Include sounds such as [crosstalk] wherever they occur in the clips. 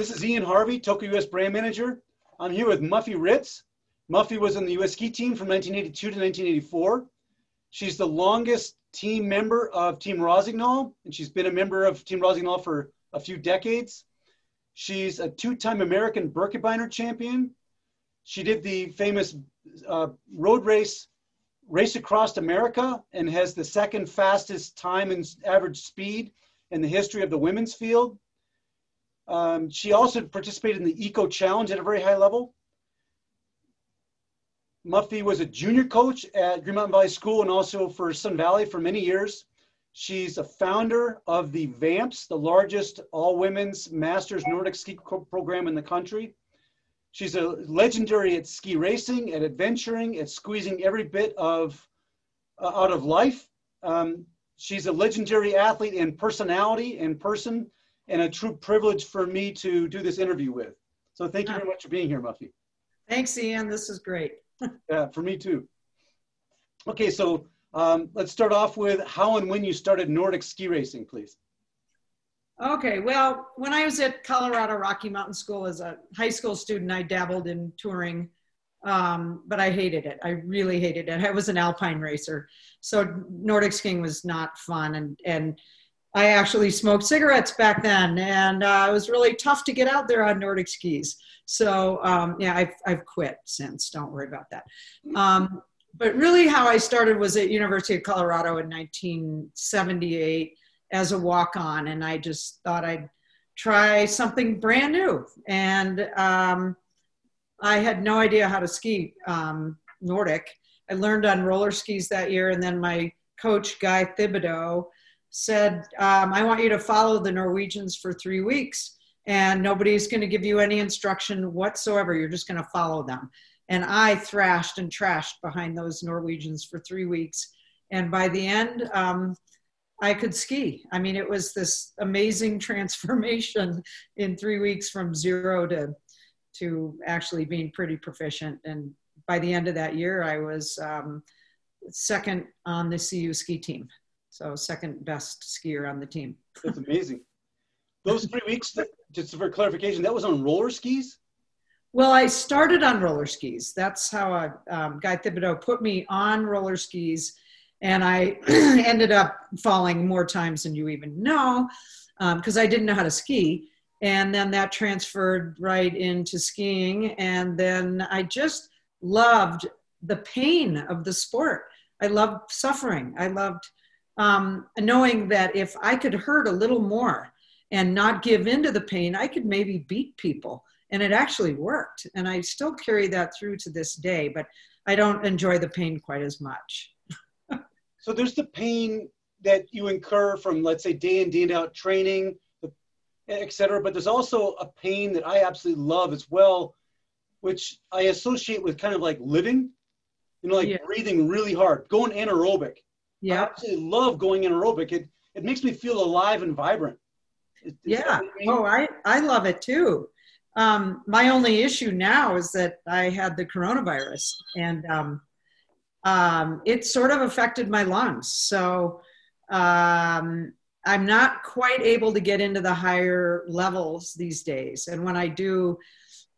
This is Ian Harvey, Toko US brand manager. I'm here with Muffy Ritz. Muffy was in the US ski team from 1982 to 1984. She's the longest team member of Team Rossignol, and she's been a member of Team Rossignol for a few decades. She's a two-time American Birkebeiner champion. She did the famous uh, road race, Race Across America, and has the second fastest time and average speed in the history of the women's field. Um, she also participated in the Eco Challenge at a very high level. Muffy was a junior coach at Green Mountain Valley School and also for Sun Valley for many years. She's a founder of the VAMPS, the largest all women's masters Nordic ski program in the country. She's a legendary at ski racing, at adventuring, at squeezing every bit of uh, out of life. Um, she's a legendary athlete in personality and person and a true privilege for me to do this interview with. So thank you very much for being here, Muffy. Thanks, Ian. This is great. [laughs] yeah, for me too. Okay, so um, let's start off with how and when you started Nordic ski racing, please. Okay, well, when I was at Colorado Rocky Mountain School as a high school student, I dabbled in touring, um, but I hated it. I really hated it. I was an alpine racer, so Nordic skiing was not fun, and and I actually smoked cigarettes back then, and uh, it was really tough to get out there on Nordic skis. So um, yeah, I've I've quit since. Don't worry about that. Um, but really, how I started was at University of Colorado in 1978 as a walk-on, and I just thought I'd try something brand new. And um, I had no idea how to ski um, Nordic. I learned on roller skis that year, and then my coach Guy Thibodeau said, um, I want you to follow the Norwegians for three weeks and nobody's going to give you any instruction whatsoever. You're just going to follow them. And I thrashed and trashed behind those Norwegians for three weeks. And by the end, um, I could ski. I mean, it was this amazing [laughs] transformation in three weeks from zero to to actually being pretty proficient. And by the end of that year, I was um, second on the CU ski team. So second best skier on the team. That's amazing. Those three weeks, just for clarification, that was on roller skis? Well, I started on roller skis. That's how I, um, Guy Thibodeau put me on roller skis. And I [clears throat] ended up falling more times than you even know because um, I didn't know how to ski. And then that transferred right into skiing. And then I just loved the pain of the sport. I loved suffering. I loved um, knowing that if I could hurt a little more and not give into the pain, I could maybe beat people. And it actually worked. And I still carry that through to this day, but I don't enjoy the pain quite as much. [laughs] so there's the pain that you incur from, let's say, day in, day out training, et cetera. But there's also a pain that I absolutely love as well, which I associate with kind of like living, you know, like yeah. breathing really hard, going anaerobic. Yeah. I absolutely love going anaerobic. It it makes me feel alive and vibrant. Is yeah. Oh, I I love it too. Um, my only issue now is that I had the coronavirus and um, um, it sort of affected my lungs. So um, I'm not quite able to get into the higher levels these days. And when I do,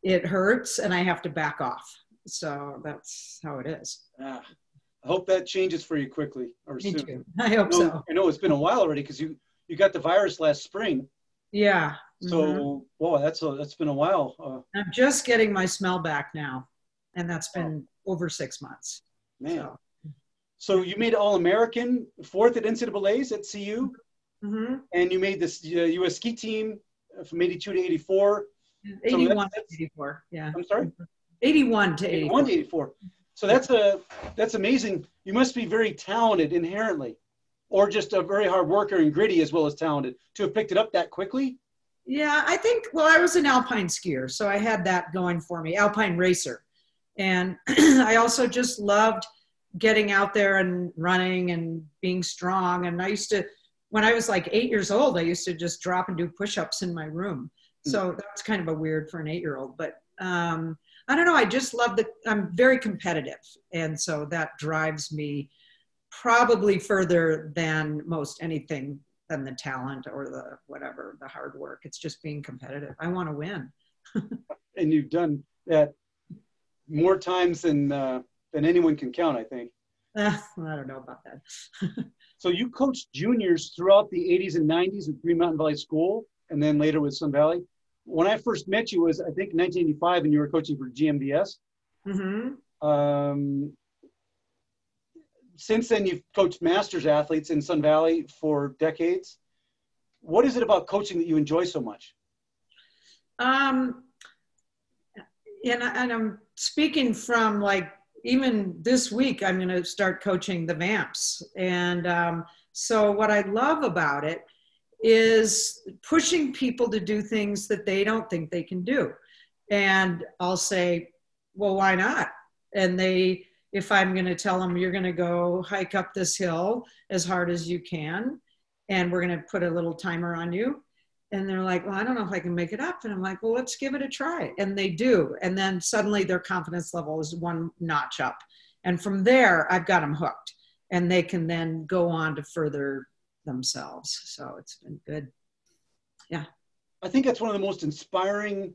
it hurts and I have to back off. So that's how it is. Ah, I hope that changes for you quickly or Me soon. Too. I hope I know, so. I know it's been a while already because you you got the virus last spring. Yeah. So, mm-hmm. whoa, that's a that's been a while. Uh, I'm just getting my smell back now, and that's been oh. over six months. Man. So. so you made All American, fourth at NCAA's at CU, mm-hmm. and you made this uh, U.S. ski team from '82 to '84. 81 so to 84. Yeah. I'm sorry. 81 to 84. 81 to 84. So that's a that's amazing. You must be very talented inherently, or just a very hard worker and gritty as well as talented to have picked it up that quickly. Yeah, I think. Well, I was an alpine skier, so I had that going for me. Alpine racer, and [clears throat] I also just loved getting out there and running and being strong. And I used to, when I was like eight years old, I used to just drop and do push-ups in my room. So hmm. that's kind of a weird for an eight-year-old, but um, I don't know. I just love the, I'm very competitive. And so that drives me probably further than most anything than the talent or the whatever the hard work. It's just being competitive. I want to win. [laughs] and you've done that more times than uh, than anyone can count. I think. Uh, [laughs] I don't know about that. [laughs] so you coached juniors throughout the 80s and 90s at Green Mountain Valley School, and then later with Sun Valley. When I first met you was I think 1985, and you were coaching for GMVS. Mm-hmm. Um, since then, you've coached masters athletes in Sun Valley for decades. What is it about coaching that you enjoy so much? Um, and, and I'm speaking from like even this week, I'm going to start coaching the Vamps. And um, so, what I love about it is pushing people to do things that they don't think they can do. And I'll say, well, why not? And they, if I'm going to tell them, you're going to go hike up this hill as hard as you can, and we're going to put a little timer on you. And they're like, well, I don't know if I can make it up. And I'm like, well, let's give it a try. And they do. And then suddenly their confidence level is one notch up. And from there, I've got them hooked. And they can then go on to further themselves. So it's been good. Yeah. I think that's one of the most inspiring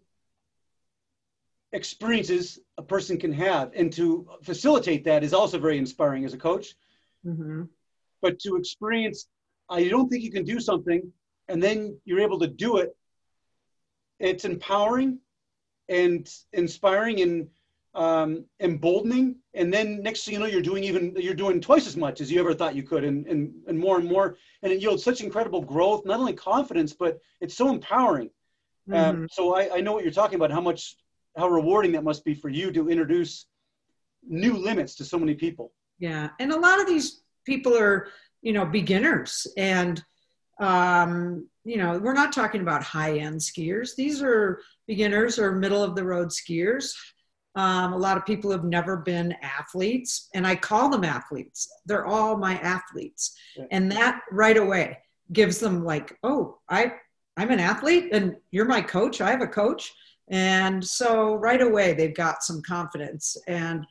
experiences a person can have. And to facilitate that is also very inspiring as a coach. Mm-hmm. But to experience, I don't think you can do something and then you're able to do it. It's empowering and inspiring and um, emboldening. And then next thing you know, you're doing even you're doing twice as much as you ever thought you could, and and, and more and more. And it yields such incredible growth, not only confidence, but it's so empowering. Um, mm-hmm. Um, so I, I know what you're talking about. How much how rewarding that must be for you to introduce new limits to so many people. Yeah, and a lot of these people are you know beginners and um, you know, we're not talking about high end skiers. These are beginners or middle of the road skiers. Um, a lot of people have never been athletes, and I call them athletes. They're all my athletes, yeah. and that right away gives them like, oh, I I'm an athlete, and you're my coach. I have a coach, and so right away they've got some confidence, and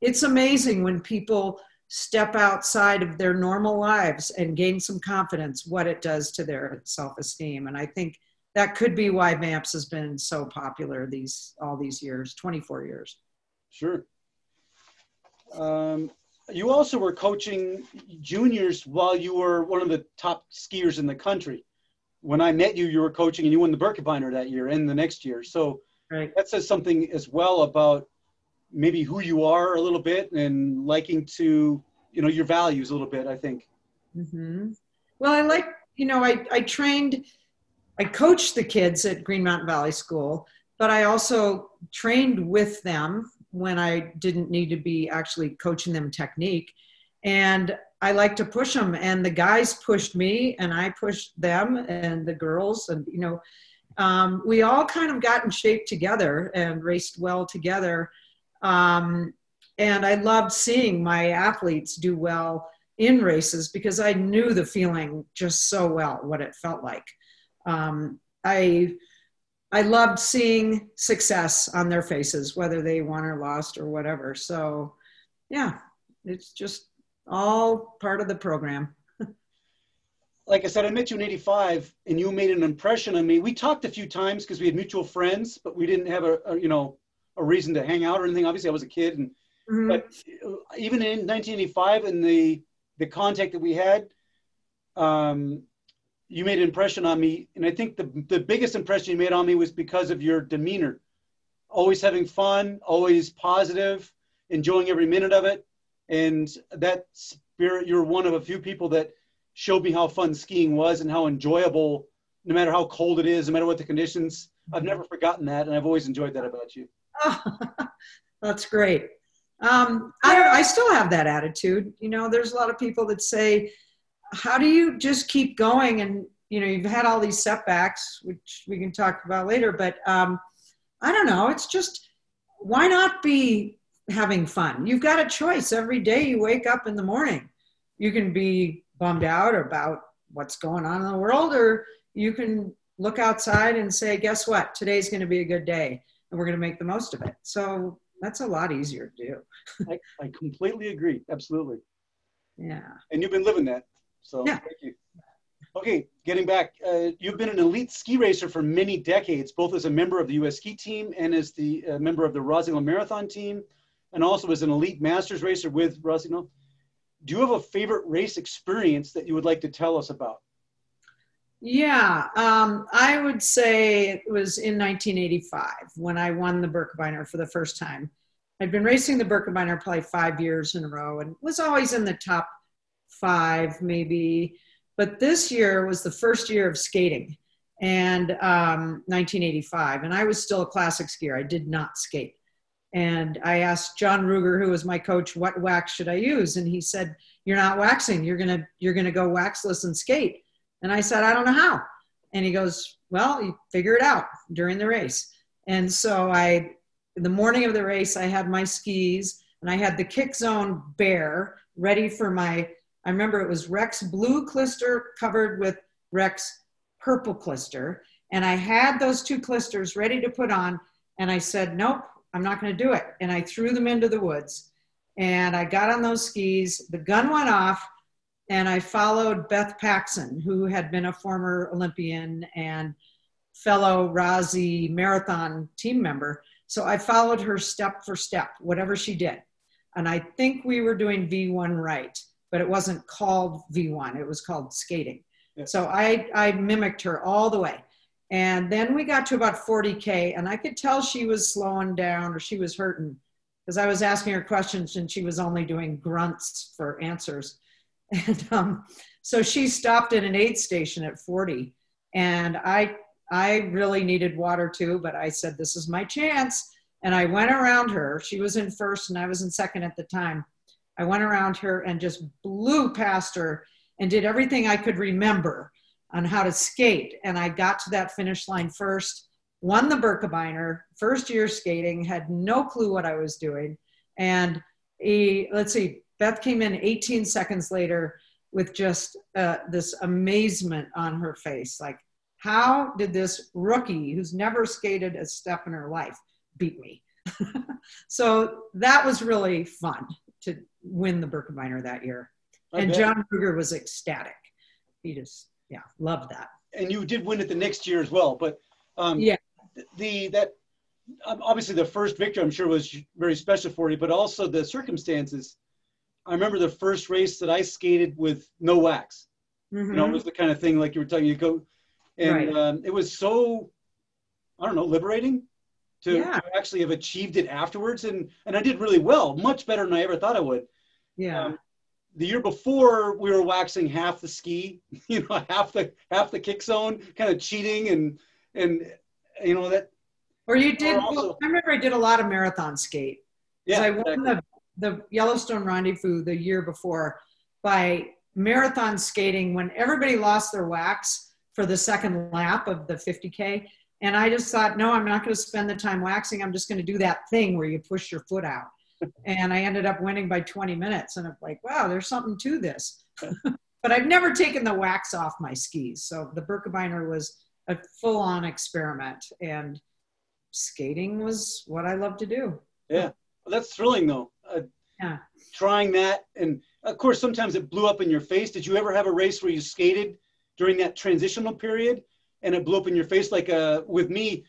it's amazing when people step outside of their normal lives and gain some confidence what it does to their self-esteem and i think that could be why vamps has been so popular these all these years 24 years. Sure. Um, you also were coaching juniors while you were one of the top skiers in the country. When i met you you were coaching and you won the birkebeiner that year and the next year. So right. that says something as well about maybe who you are a little bit and liking to you know your values a little bit i think. Mm-hmm. well i like you know I, I trained i coached the kids at green mountain valley school but i also trained with them when i didn't need to be actually coaching them technique and i like to push them and the guys pushed me and i pushed them and the girls and you know um, we all kind of got in shape together and raced well together um, and I loved seeing my athletes do well in races because I knew the feeling just so well, what it felt like. Um, I I loved seeing success on their faces, whether they won or lost or whatever. So, yeah, it's just all part of the program. [laughs] like I said, I met you in 85 and you made an impression on me. We talked a few times because we had mutual friends, but we didn't have a, a, you know, a reason to hang out or anything. Obviously I was a kid and Mm-hmm. But even in 1985, in the the contact that we had, um, you made an impression on me, and I think the the biggest impression you made on me was because of your demeanor, always having fun, always positive, enjoying every minute of it, and that spirit. You're one of a few people that showed me how fun skiing was and how enjoyable, no matter how cold it is, no matter what the conditions. I've never forgotten that, and I've always enjoyed that about you. Oh, [laughs] that's great. Um, I. I still have that attitude. You know, there's a lot of people that say, "How do you just keep going?" And you know, you've had all these setbacks, which we can talk about later. But um, I don't know. It's just why not be having fun? You've got a choice every day. You wake up in the morning. You can be bummed out about what's going on in the world, or you can look outside and say, "Guess what? Today's going to be a good day, and we're going to make the most of it." So that's a lot easier to do. I, I completely agree. Absolutely. [laughs] Yeah. And you've been living that. So yeah. thank you. Okay, getting back, uh, you've been an elite ski racer for many decades, both as a member of the U.S. ski team and as the uh, member of the Rossignol Marathon team, and also as an elite masters racer with Rossignol. Do you have a favorite race experience that you would like to tell us about? Yeah, um, I would say it was in 1985 when I won the Birkebeiner for the first time. I'd been racing the Birkebeiner probably five years in a row and was always in the top five, maybe. But this year was the first year of skating and um, 1985. And I was still a classic skier. I did not skate. And I asked John Ruger, who was my coach, what wax should I use? And he said, You're not waxing. You're gonna you're gonna go waxless and skate. And I said, I don't know how. And he goes, Well, you figure it out during the race. And so I the morning of the race, I had my skis and I had the kick zone bare, ready for my I remember it was Rex blue klister covered with Rex purple klister. And I had those two klisters ready to put on. And I said, nope, I'm not going to do it. And I threw them into the woods. And I got on those skis. The gun went off. And I followed Beth Paxson, who had been a former Olympian and fellow Rossi marathon team member. So I followed her step for step, whatever she did. And I think we were doing V1 right but it wasn't called V1. It was called skating. Yeah. So I, I mimicked her all the way. And then we got to about 40K, and I could tell she was slowing down or she was hurting because I was asking her questions and she was only doing grunts for answers. [laughs] And um, so she stopped at an aid station at 40. And I, I really needed water too, but I said, This is my chance. And I went around her. She was in first and I was in second at the time. I went around her and just blew past her and did everything I could remember on how to skate. And I got to that finish line first, won the Birkebeiner, first year skating, had no clue what I was doing. And he, let's see, Beth came in 18 seconds later with just uh, this amazement on her face. Like, how did this rookie who's never skated a step in her life beat me? [laughs] so that was really fun to win the Birkebeiner that year. I and bet. John Ruger was ecstatic. He just, yeah, loved that. And you did win it the next year as well. But um, yeah, the that um, obviously the first victory I'm sure was very special for you, but also the circumstances. I remember the first race that I skated with no wax. Mm-hmm. You know, it was the kind of thing like you were telling you go, and right. um, it was so I don't know liberating to, yeah. to, actually have achieved it afterwards. And, and I did really well, much better than I ever thought I would. Yeah. Um, the year before we were waxing half the ski, [laughs] you know, half the, half the kick zone, kind of cheating and, and, you know, that. Or you did, also, well, I remember I did a lot of marathon skate. Yeah. I won exactly. the, the Yellowstone Rendezvous the year before by marathon skating when everybody lost their wax for the second lap of the 50K and I just thought, no, I'm not going to spend the time waxing. I'm just going to do that thing where you push your foot out. [laughs] and I ended up winning by 20 minutes. And I'm like, wow, there's something to this. [laughs] but I've never taken the wax off my skis. So the Birkebeiner was a full on experiment. And skating was what I love to do. Yeah. Well, that's thrilling though. Uh, yeah. Trying that. And of course, sometimes it blew up in your face. Did you ever have a race where you skated during that transitional period? And it blew up in your face. Like uh, with me,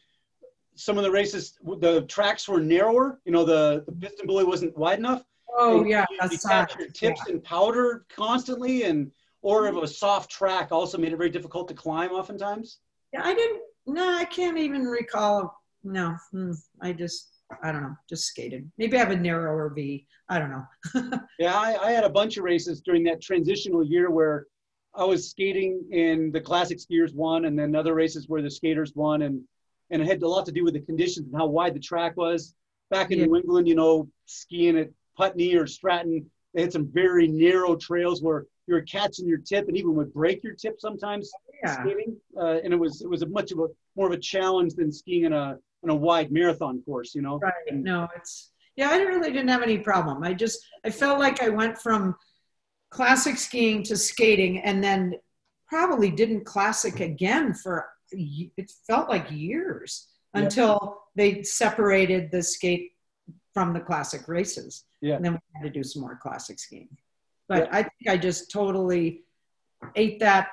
some of the races, the tracks were narrower. You know, the, the PistenBully wasn't wide enough. Oh yeah, you, you catch your tips yeah. in powder constantly, and or if a soft track also made it very difficult to climb. Oftentimes. Yeah, I didn't. No, I can't even recall. No, hmm, I just I don't know, just skated. Maybe I have a narrower V. I don't know. [laughs] yeah, I, I, had a bunch of races during that transitional year where I was skating in the classic skiers won, and then other races where the skaters won, and and it had a lot to do with the conditions and how wide the track was. Back in yeah. New England, you know, skiing at Putney or Stratton, they had some very narrow trails where you were catching your tip and even would break your tip sometimes yeah. skating. Uh, and it was it was a much of a more of a challenge than skiing in a in a wide marathon course, you know. Right. And, no, it's yeah. I really didn't have any problem. I just I felt like I went from classic skiing to skating and then probably didn't classic again for it felt like years yep. until they separated the skate from the classic races yeah. and then we had to do some more classic skiing but yep. i think i just totally ate that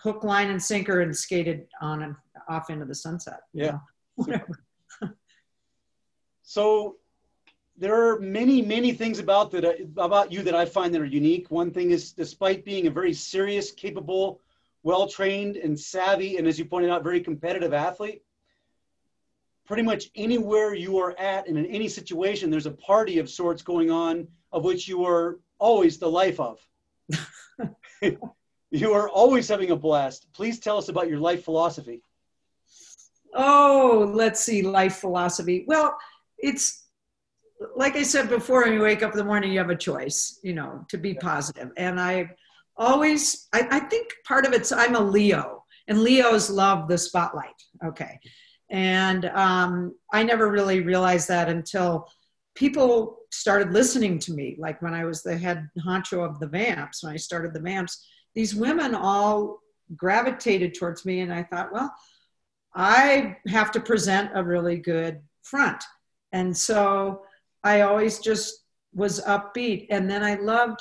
hook, line, and sinker and skated on and off into the sunset. Yeah. [laughs] so there are many, many things about that about you that I find that are unique. One thing is, despite being a very serious, capable, well-trained, and savvy, and as you pointed out, very competitive athlete, pretty much anywhere you are at and in any situation, there's a party of sorts going on of which you are always the life of. [laughs] you are always having a blast. Please tell us about your life philosophy. Oh, let's see, life philosophy. Well, it's like I said before, when you wake up in the morning, you have a choice, you know, to be positive. And I always, I, I think part of it's I'm a Leo, and Leos love the spotlight. Okay. And um, I never really realized that until people started listening to me. Like when I was the head honcho of the Vamps, when I started the Vamps, these women all gravitated towards me. And I thought, well, I have to present a really good front. And so I always just was upbeat. And then I loved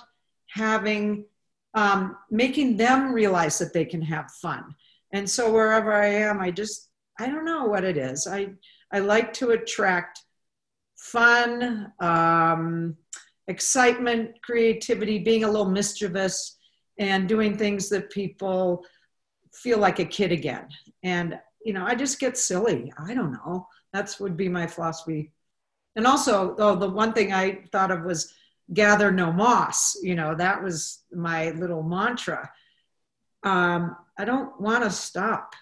having, um, making them realize that they can have fun. And so wherever I am, I just I don't know what it is. I I like to attract fun, um, excitement, creativity, being a little mischievous, and doing things that people feel like a kid again. And you know, I just get silly. I don't know. That's would be my philosophy. And also, oh, the one thing I thought of was gather no moss. You know, that was my little mantra. Um, I don't want to stop.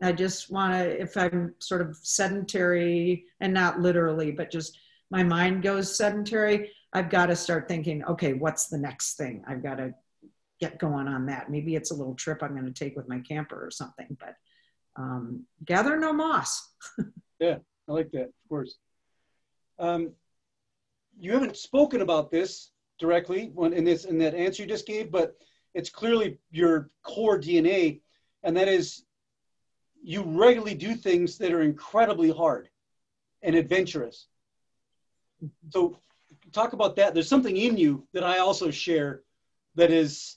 I just want to, if I'm sort of sedentary and not literally, but just my mind goes sedentary, I've got to start thinking, okay, what's the next thing? I've got to get going on that. Maybe it's a little trip I'm going to take with my camper or something, but um, gather no moss. [laughs] yeah, I like that, of course. Um, you haven't spoken about this directly when in this in that answer you just gave, but it's clearly your core DNA, and that is you regularly do things that are incredibly hard and adventurous. So, talk about that. There's something in you that I also share that is,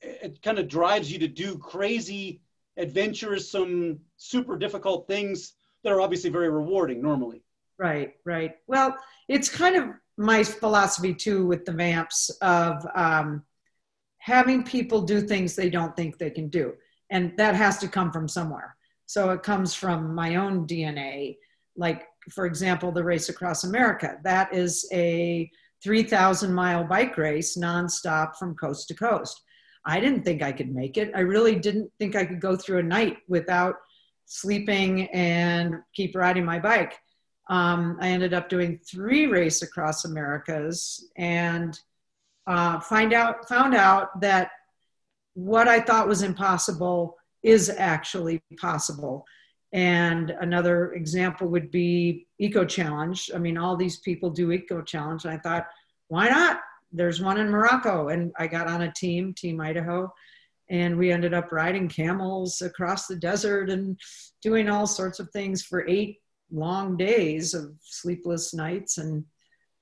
it kind of drives you to do crazy, adventurous, some super difficult things that are obviously very rewarding normally. Right, right. Well, it's kind of my philosophy too with the vamps of um, having people do things they don't think they can do and that has to come from somewhere. So it comes from my own DNA. Like, for example, the Race Across America. That is a 3,000 mile bike race nonstop from coast to coast. I didn't think I could make it. I really didn't think I could go through a night without sleeping and keep riding my bike. Um, I ended up doing three race across Americas and uh, find out found out that what I thought was impossible is actually possible. And another example would be Eco Challenge. I mean, all these people do Eco Challenge. And I thought, why not? There's one in Morocco. And I got on a team, Team Idaho, and we ended up riding camels across the desert and doing all sorts of things for eight long days of sleepless nights. And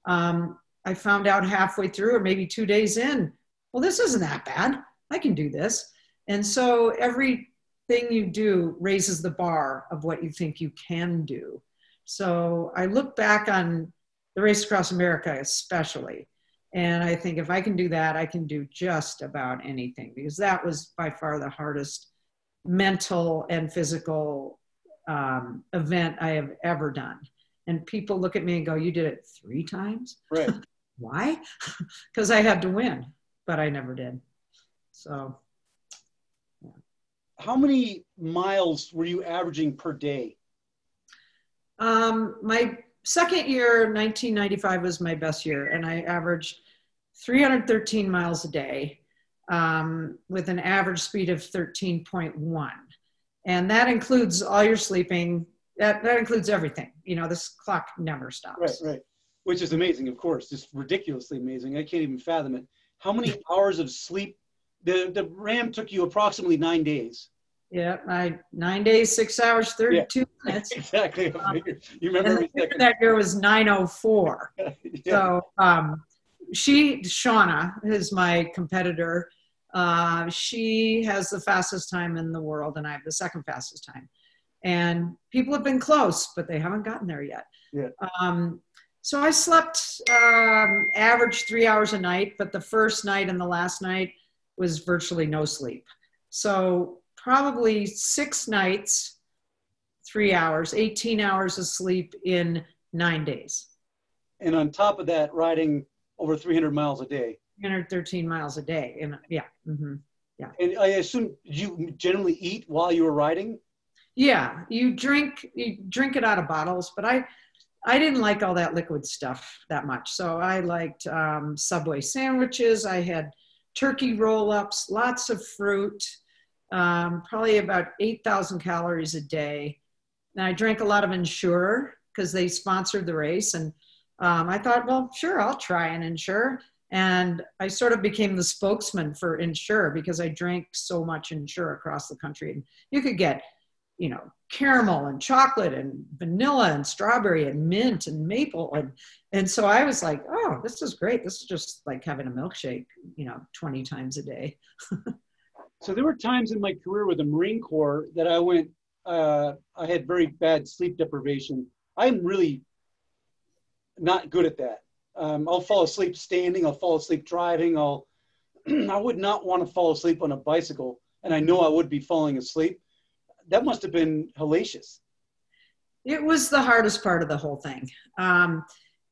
um, I found out halfway through, or maybe two days in, well, this isn't that bad. I can do this. And so everything you do raises the bar of what you think you can do. So I look back on the Race Across America, especially, and I think if I can do that, I can do just about anything because that was by far the hardest mental and physical um, event I have ever done. And people look at me and go, You did it three times? Right. [laughs] Why? [laughs] Because I had to win, but I never did. So how many miles were you averaging per day? Um, my second year, 1995, was my best year, and I averaged 313 miles a day um, with an average speed of 13.1. And that includes all your sleeping. That, that includes everything. You know, this clock never stops. Right, right. Which is amazing, of course, just ridiculously amazing. I can't even fathom it. How many [laughs] hours of sleep the the RAAM took you approximately nine days. Yeah, I nine days, six hours, thirty-two yeah. [laughs] minutes. exactly. Um, [laughs] you remember that year was nine oh four. So um, she, Seana, is my competitor. Uh, she has the fastest time in the world, and I have the second fastest time. And people have been close, but they haven't gotten there yet. Yeah. Um, so I slept um, average three hours a night, but the first night and the last night was virtually no sleep. So probably six nights, three hours, 18 hours of sleep in nine days. And on top of that, riding over 300 miles a day. 313 miles a day. And yeah. Mm-hmm. Yeah. And I assume you generally eat while you were riding? Yeah, you drink you drink it out of bottles, but I I didn't like all that liquid stuff that much. So I liked um, Subway sandwiches. I had turkey roll ups, lots of fruit, um, probably about 8,000 calories a day. And I drank a lot of Ensure because they sponsored the race. And um, I thought, well, sure, I'll try an Ensure. And I sort of became the spokesman for Ensure because I drank so much Ensure across the country. And you could get, you know, caramel and chocolate and vanilla and strawberry and mint and maple. And, and so I was like, oh, this is great. This is just like having a milkshake, you know, 20 times a day. [laughs] so there were times in my career with the Marine Corps that I went, uh, I had very bad sleep deprivation. I'm really not good at that. Um, I'll fall asleep standing. I'll fall asleep driving. I'll. [clears throat] I would not want to fall asleep on a bicycle, and I know I would be falling asleep. That must have been hellacious. It was the hardest part of the whole thing. Um,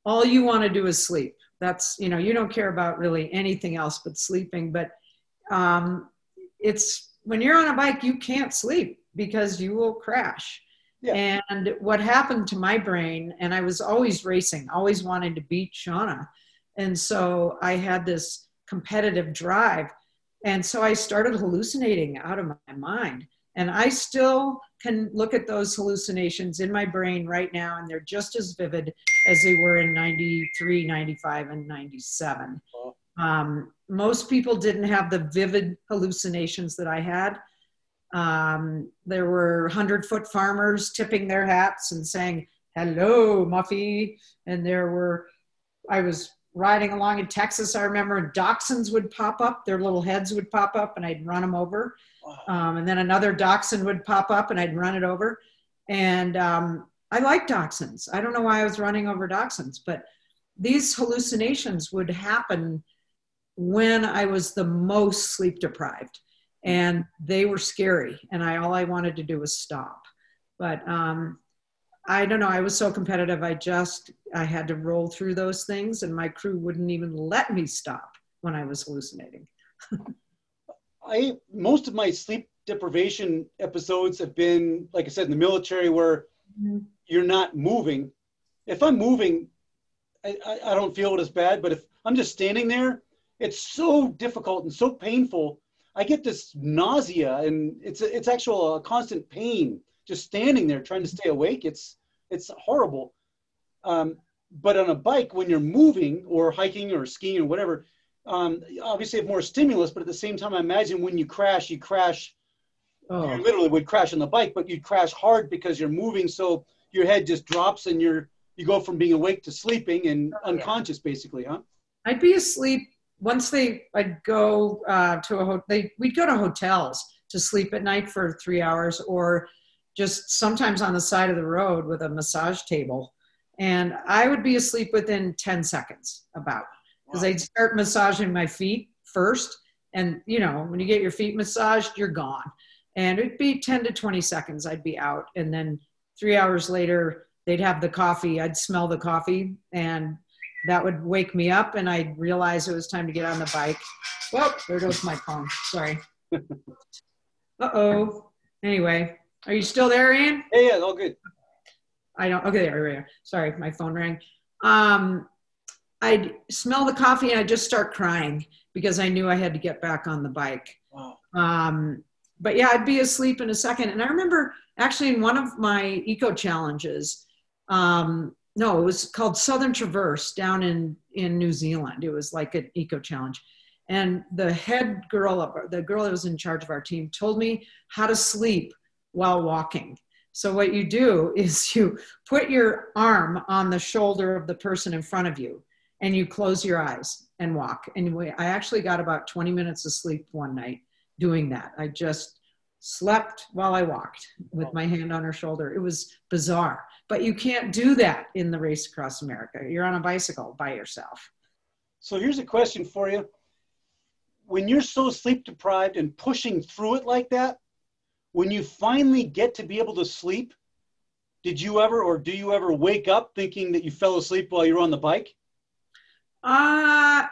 all you want to do is sleep. That's you know you don't care about really anything else but sleeping. But um, it's when you're on a bike, you can't sleep because you will crash. Yeah. And what happened to my brain, and I was always racing, always wanting to beat Seana. And so I had this competitive drive. And so I started hallucinating out of my mind. And I still can look at those hallucinations in my brain right now, and they're just as vivid as they were in 93, 95, and 97. Um, most people didn't have the vivid hallucinations that I had. Um, there were hundred foot farmers tipping their hats and saying, hello, Muffy. And there were, I was riding along in Texas, I remember, and dachshunds would pop up, their little heads would pop up, and I'd run them over. Um, and then another dachshund would pop up, and I'd run it over. And um, I like dachshunds. I don't know why I was running over dachshunds, but these hallucinations would happen when I was the most sleep deprived and they were scary and i all i wanted to do was stop. But um, i don't know i was so competitive i just i had to roll through those things and my crew wouldn't even let me stop when i was hallucinating. [laughs] I most of my sleep deprivation episodes have been like i said in the military where mm-hmm. you're not moving. If i'm moving I, I, I don't feel it as bad but if i'm just standing there it's so difficult and so painful I get this nausea and it's it's actual a constant pain just standing there trying to stay awake. It's it's horrible. Um, but on a bike, when you're moving or hiking or skiing or whatever, um, obviously have more stimulus. But at the same time, I imagine when you crash, you crash. Oh. You literally would crash on the bike, but you'd crash hard because you're moving, so your head just drops and you're you go from being awake to sleeping and oh, unconscious, basically, huh? I'd be asleep once they I'd go uh, to a hotel, they we'd go to hotels to sleep at night for three hours or just sometimes on the side of the road with a massage table. And I would be asleep within 10 seconds about because wow. I'd start massaging my feet first and you know when you get your feet massaged you're gone. And it'd be 10 to 20 seconds I'd be out. And then three hours later they'd have the coffee I'd smell the coffee and that would wake me up and I'd realize it was time to get on the bike. Well, there goes my phone. Sorry. [laughs] Uh-oh. Anyway, are you still there, Ian? Yeah, yeah, all good. I don't, okay, there we are. Sorry, my phone rang. Um, I'd smell the coffee and I'd just start crying because I knew I had to get back on the bike. Wow. Um, but yeah, I'd be asleep in a second. And I remember actually in one of my eco challenges, um, no, it was called Southern Traverse down in in New Zealand. It was like an eco challenge, and the head girl, of, the girl that was in charge of our team, told me how to sleep while walking. So what you do [laughs] is you put your arm on the shoulder of the person in front of you, and you close your eyes and walk. And I actually got about 20 minutes of sleep one night doing that. I just slept while I walked with my hand on her shoulder. It was bizarre, but you can't do that in the race across America. You're on a bicycle by yourself. So here's a question for you. When you're so sleep deprived and pushing through it like that, when you finally get to be able to sleep, did you ever or do you ever wake up thinking that you fell asleep while you're on the bike? Uh,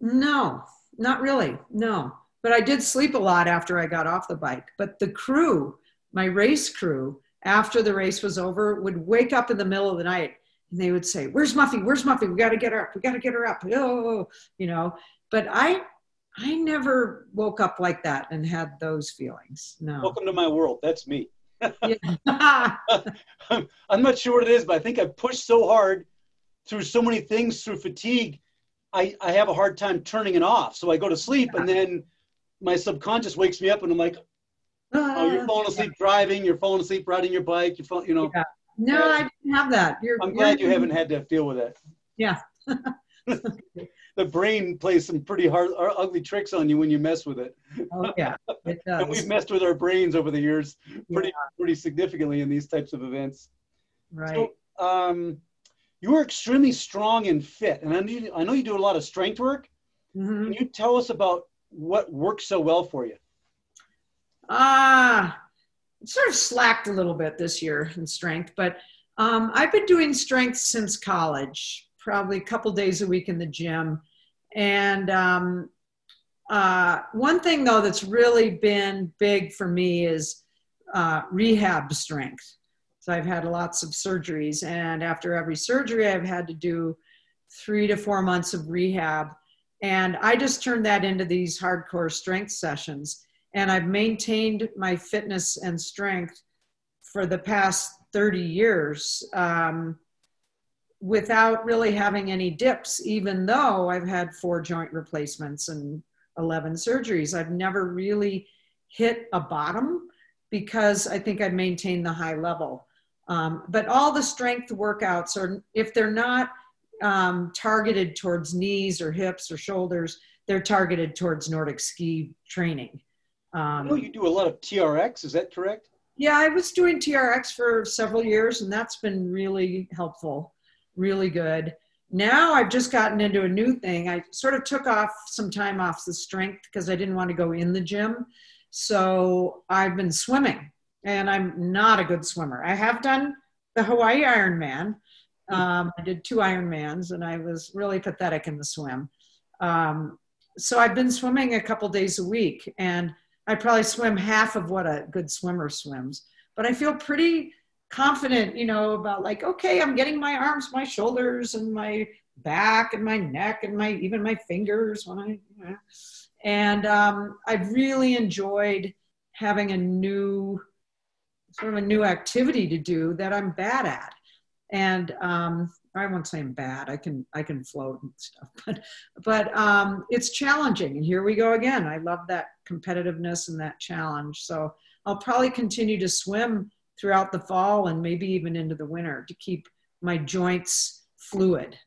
no, not really. No. But I did sleep a lot after I got off the bike. But the crew, my race crew, after the race was over, would wake up in the middle of the night and they would say, Where's Muffy? Where's Muffy? We got to get her up. We got to get her up. Oh, oh, oh, you know. But I, I never woke up like that and had those feelings. No. Welcome to my world. That's me. [laughs] [laughs] I'm not sure what it is, but I think I pushed so hard through so many things through fatigue, I, I have a hard time turning it off. So I go to sleep yeah. and then my subconscious wakes me up and I'm like, oh, you're falling asleep yeah. driving, you're falling asleep riding your bike, you're falling, you know. Yeah. No, I didn't have that. You're, I'm glad you haven't had to deal with that. Yeah. [laughs] the brain plays some pretty hard, ugly tricks on you when you mess with it. Oh yeah, it does. [laughs] and we've messed with our brains over the years pretty, pretty significantly in these types of events. Right. So, um, you are extremely strong and fit. And I, need, I know you do a lot of strength work. Mm-hmm. Can you tell us about what works so well for you? Ah, uh, sort of slacked a little bit this year in strength, but um, I've been doing strength since college, probably a couple days a week in the gym. And um, uh, one thing, though, that's really been big for me is uh, rehab strength. So I've had lots of surgeries, and after every surgery, I've had to do three to four months of rehab. And I just turned that into these hardcore strength sessions. And I've maintained my fitness and strength for the past 30 years um, without really having any dips, even though I've had four joint replacements and 11 surgeries. I've never really hit a bottom because I think I've maintained the high level. Um, but all the strength workouts are, if they're not um, targeted towards knees or hips or shoulders, they're targeted towards Nordic ski training. Um, I you do a lot of TRX, is that correct? Yeah, I was doing TRX for several years and that's been really helpful, really good. Now I've just gotten into a new thing. I sort of took off some time off the strength because I didn't want to go in the gym. So I've been swimming and I'm not a good swimmer. I have done the Hawaii Ironman. Um, I did two Ironmans, and I was really pathetic in the swim. Um, so I've been swimming a couple days a week, and I probably swim half of what a good swimmer swims. But I feel pretty confident, you know, about like, okay, I'm getting my arms, my shoulders, and my back, and my neck, and my even my fingers when I. You know. And um, I've really enjoyed having a new sort of a new activity to do that I'm bad at. And um, I won't say I'm bad. I can I can float and stuff, [laughs] but but um, it's challenging. And here we go again. I love that competitiveness and that challenge. So I'll probably continue to swim throughout the fall and maybe even into the winter to keep my joints fluid.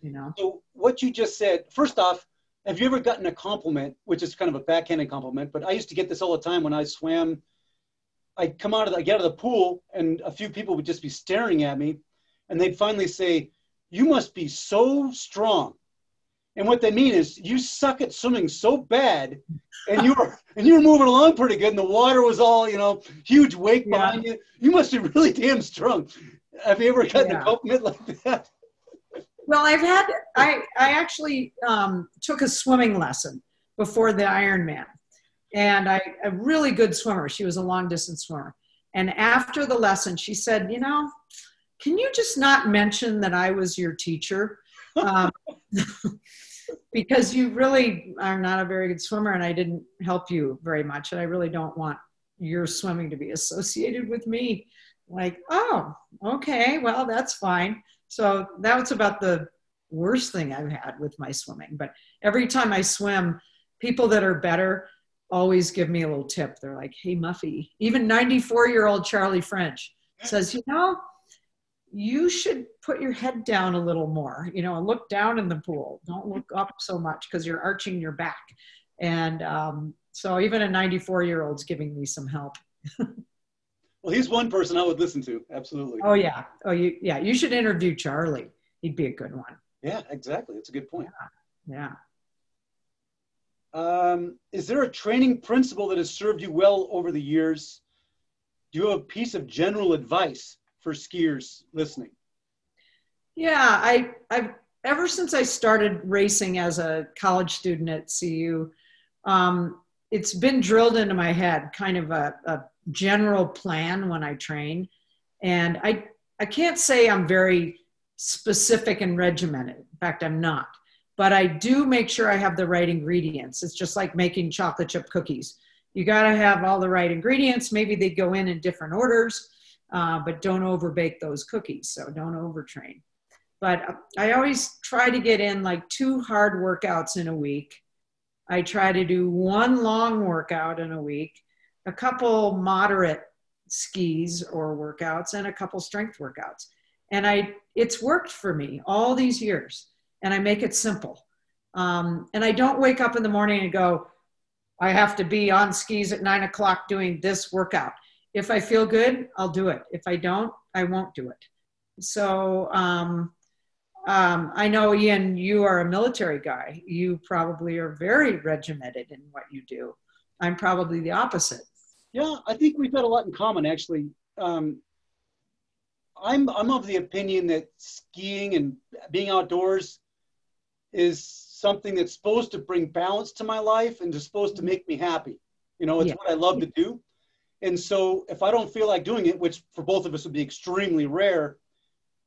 You know. So what you just said. First off, have you ever gotten a compliment, which is kind of a backhanded compliment, but I used to get this all the time when I swam I'd come out of the, I get out of the pool and a few people would just be staring at me and they'd finally say, you must be so strong. And what they mean is you suck at swimming so bad and you were and you were moving along pretty good and the water was all, you know, huge wake yeah. behind you. You must be really damn strong. Have you ever gotten yeah. a compliment like that? Well, I've had I I actually um, took a swimming lesson before the Ironman and I, a really good swimmer. She was a long distance swimmer. And after the lesson, she said, You know, can you just not mention that I was your teacher? Um, [laughs] because you really are not a very good swimmer and I didn't help you very much. And I really don't want your swimming to be associated with me. Like, oh, okay, well, that's fine. So that was about the worst thing I've had with my swimming. But every time I swim, people that are better, always give me a little tip. They're like, hey, Muffy, even 94 year old Charlie French says, you know, you should put your head down a little more, you know, and look down in the pool. Don't look up so much because you're arching your back. And um, so even a 94 year old's giving me some help. [laughs] well, he's one person I would listen to. Absolutely. Oh yeah. Oh, you yeah. You should interview Charlie. He'd be a good one. Yeah, exactly. That's a good point. Yeah. yeah. Um, is there a training principle that has served you well over the years? Do you have a piece of general advice for skiers listening? Yeah, I, I've ever since I started racing as a college student at CU, um, it's been drilled into my head, kind of a, a general plan when I train. And I, I can't say I'm very specific and regimented. In fact, I'm not. But I do make sure I have the right ingredients. It's just like making chocolate chip cookies. You got to have all the right ingredients. Maybe they go in in different orders, uh, but don't overbake those cookies. So don't overtrain. But I always try to get in like two hard workouts in a week. I try to do one long workout in a week, a couple moderate skis or workouts, and a couple strength workouts. And I, it's worked for me all these years. And I make it simple. Um, and I don't wake up in the morning and go, I have to be on skis at nine o'clock doing this workout. If I feel good, I'll do it. If I don't, I won't do it. So um, um, I know, Ian, you are a military guy. You probably are very regimented in what you do. I'm probably the opposite. Yeah, I think we've got a lot in common, actually. Um, I'm I'm of the opinion that skiing and being outdoors is something that's supposed to bring balance to my life and is supposed to make me happy. You know, it's yeah. what I love to do. And so if I don't feel like doing it, which for both of us would be extremely rare,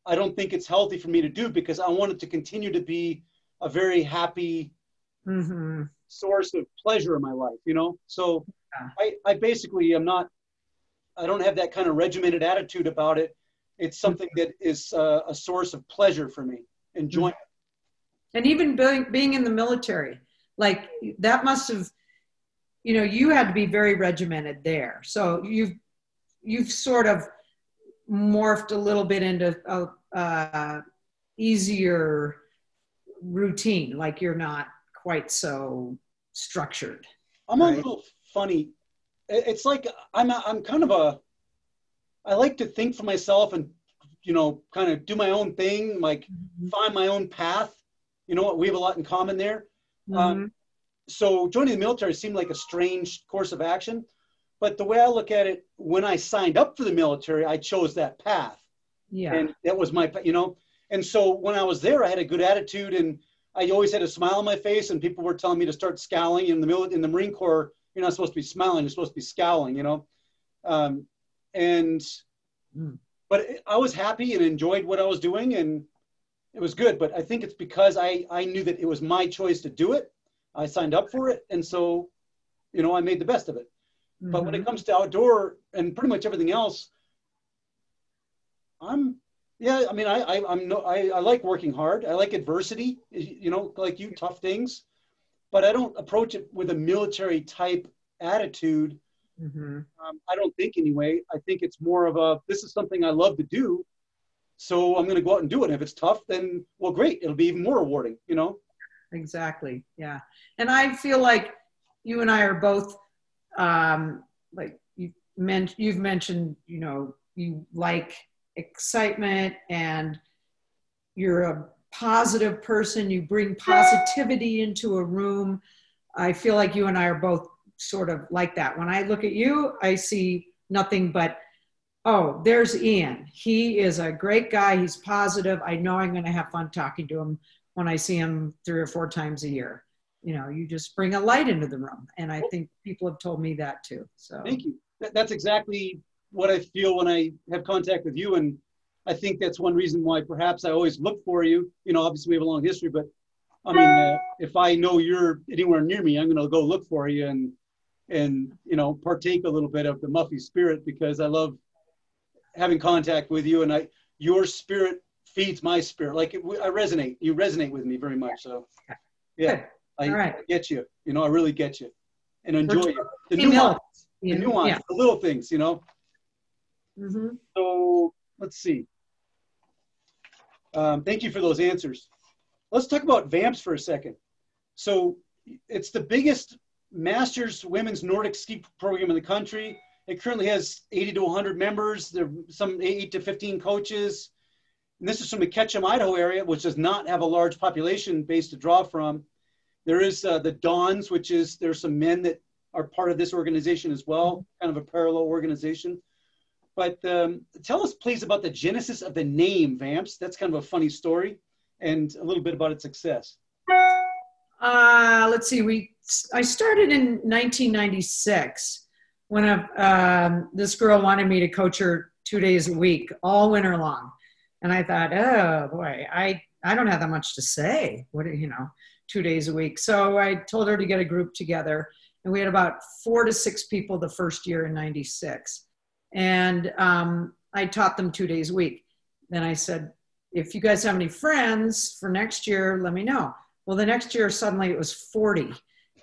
I don't think it's healthy for me to do because I want it to continue to be a very happy mm-hmm. source of pleasure in my life, you know? So yeah. I, I basically am not, I don't have that kind of regimented attitude about it. It's something that is uh, a source of pleasure for me, enjoyment. And even being, being in the military, like that must have, you know, you had to be very regimented there. So you've, you've sort of morphed a little bit into a, a easier routine like you're not quite so structured i'm right? a little funny it's like i'm a, i'm kind of a i like to think for myself and you know kind of do my own thing like mm-hmm. find my own path you know what we have a lot in common there um, mm-hmm. um, so joining the military seemed like a strange course of action but the way I look at it, when I signed up for the military, I chose that path. Yeah. And that was my, you know, and so when I was there, I had a good attitude and I always had a smile on my face and people were telling me to start scowling in the mil- in the Marine Corps. You're not supposed to be smiling. You're supposed to be scowling, you know? Um, and, mm. but I was happy and enjoyed what I was doing and it was good. But I think it's because I, I knew that it was my choice to do it. I signed up for it. And so, you know, I made the best of it. Mm-hmm. But when it mm-hmm. comes to outdoor and pretty much everything else, I'm yeah. I mean, I, I I'm no I, I like working hard. I like adversity. You know, like you, tough things. But I don't approach it with a military type attitude. Mm-hmm. Um, I don't think anyway. I think it's more of a this is something I love to do, so I'm going to go out and do it. And if it's tough, then well, great. It'll be even more rewarding. You know. Exactly. Yeah, and I feel like you and I are both um, like you men- you've mentioned, you know, you like excitement and you're a positive person. You bring positivity into a room. I feel like you and I are both sort of like that. When I look at you, I see nothing but, oh, there's Ian. He is a great guy. He's positive. I know I'm going to have fun talking to him when I see him three or four times a year. You know you just bring a light into the room. And i think people have told me that too so. Thank you. That's exactly what i feel when i have contact with you. And i think that's one reason why perhaps i always look for you. You know obviously we have a long history but i mean uh, if i know you're anywhere near me i'm going to go look for you and and you know partake a little bit of the muffy spirit because i love having contact with you. And i your spirit feeds my spirit like it, i resonate you resonate with me very much so yeah I, right. get you. You know, I really get you, and enjoy you. The nuance, the nuance, yeah. the little things. You know. Mm-hmm. So let's see. Um, thank you for those answers. Let's talk about VAMPS for a second. So it's the biggest masters women's Nordic ski program in the country. It currently has 80 to 100 members. There are some 8 to 15 coaches. And this is from the Ketchum, Idaho area, which does not have a large population base to draw from. There is uh, the Dons, which is there's some men that are part of this organization as well, kind of a parallel organization. But um, tell us, please, about the genesis of the name Vamps. That's kind of a funny story, and a little bit about its success. Uh, let's see. We I started in 1996 when a, um, this girl wanted me to coach her two days a week, all winter long, and I thought, oh boy, I I don't have that much to say. What you know, two days a week. So I told her to get a group together, and we had about four to six people the first year in '96, and um, I taught them two days a week. Then I said, if you guys have any friends for next year, let me know. Well, the next year suddenly it was 40,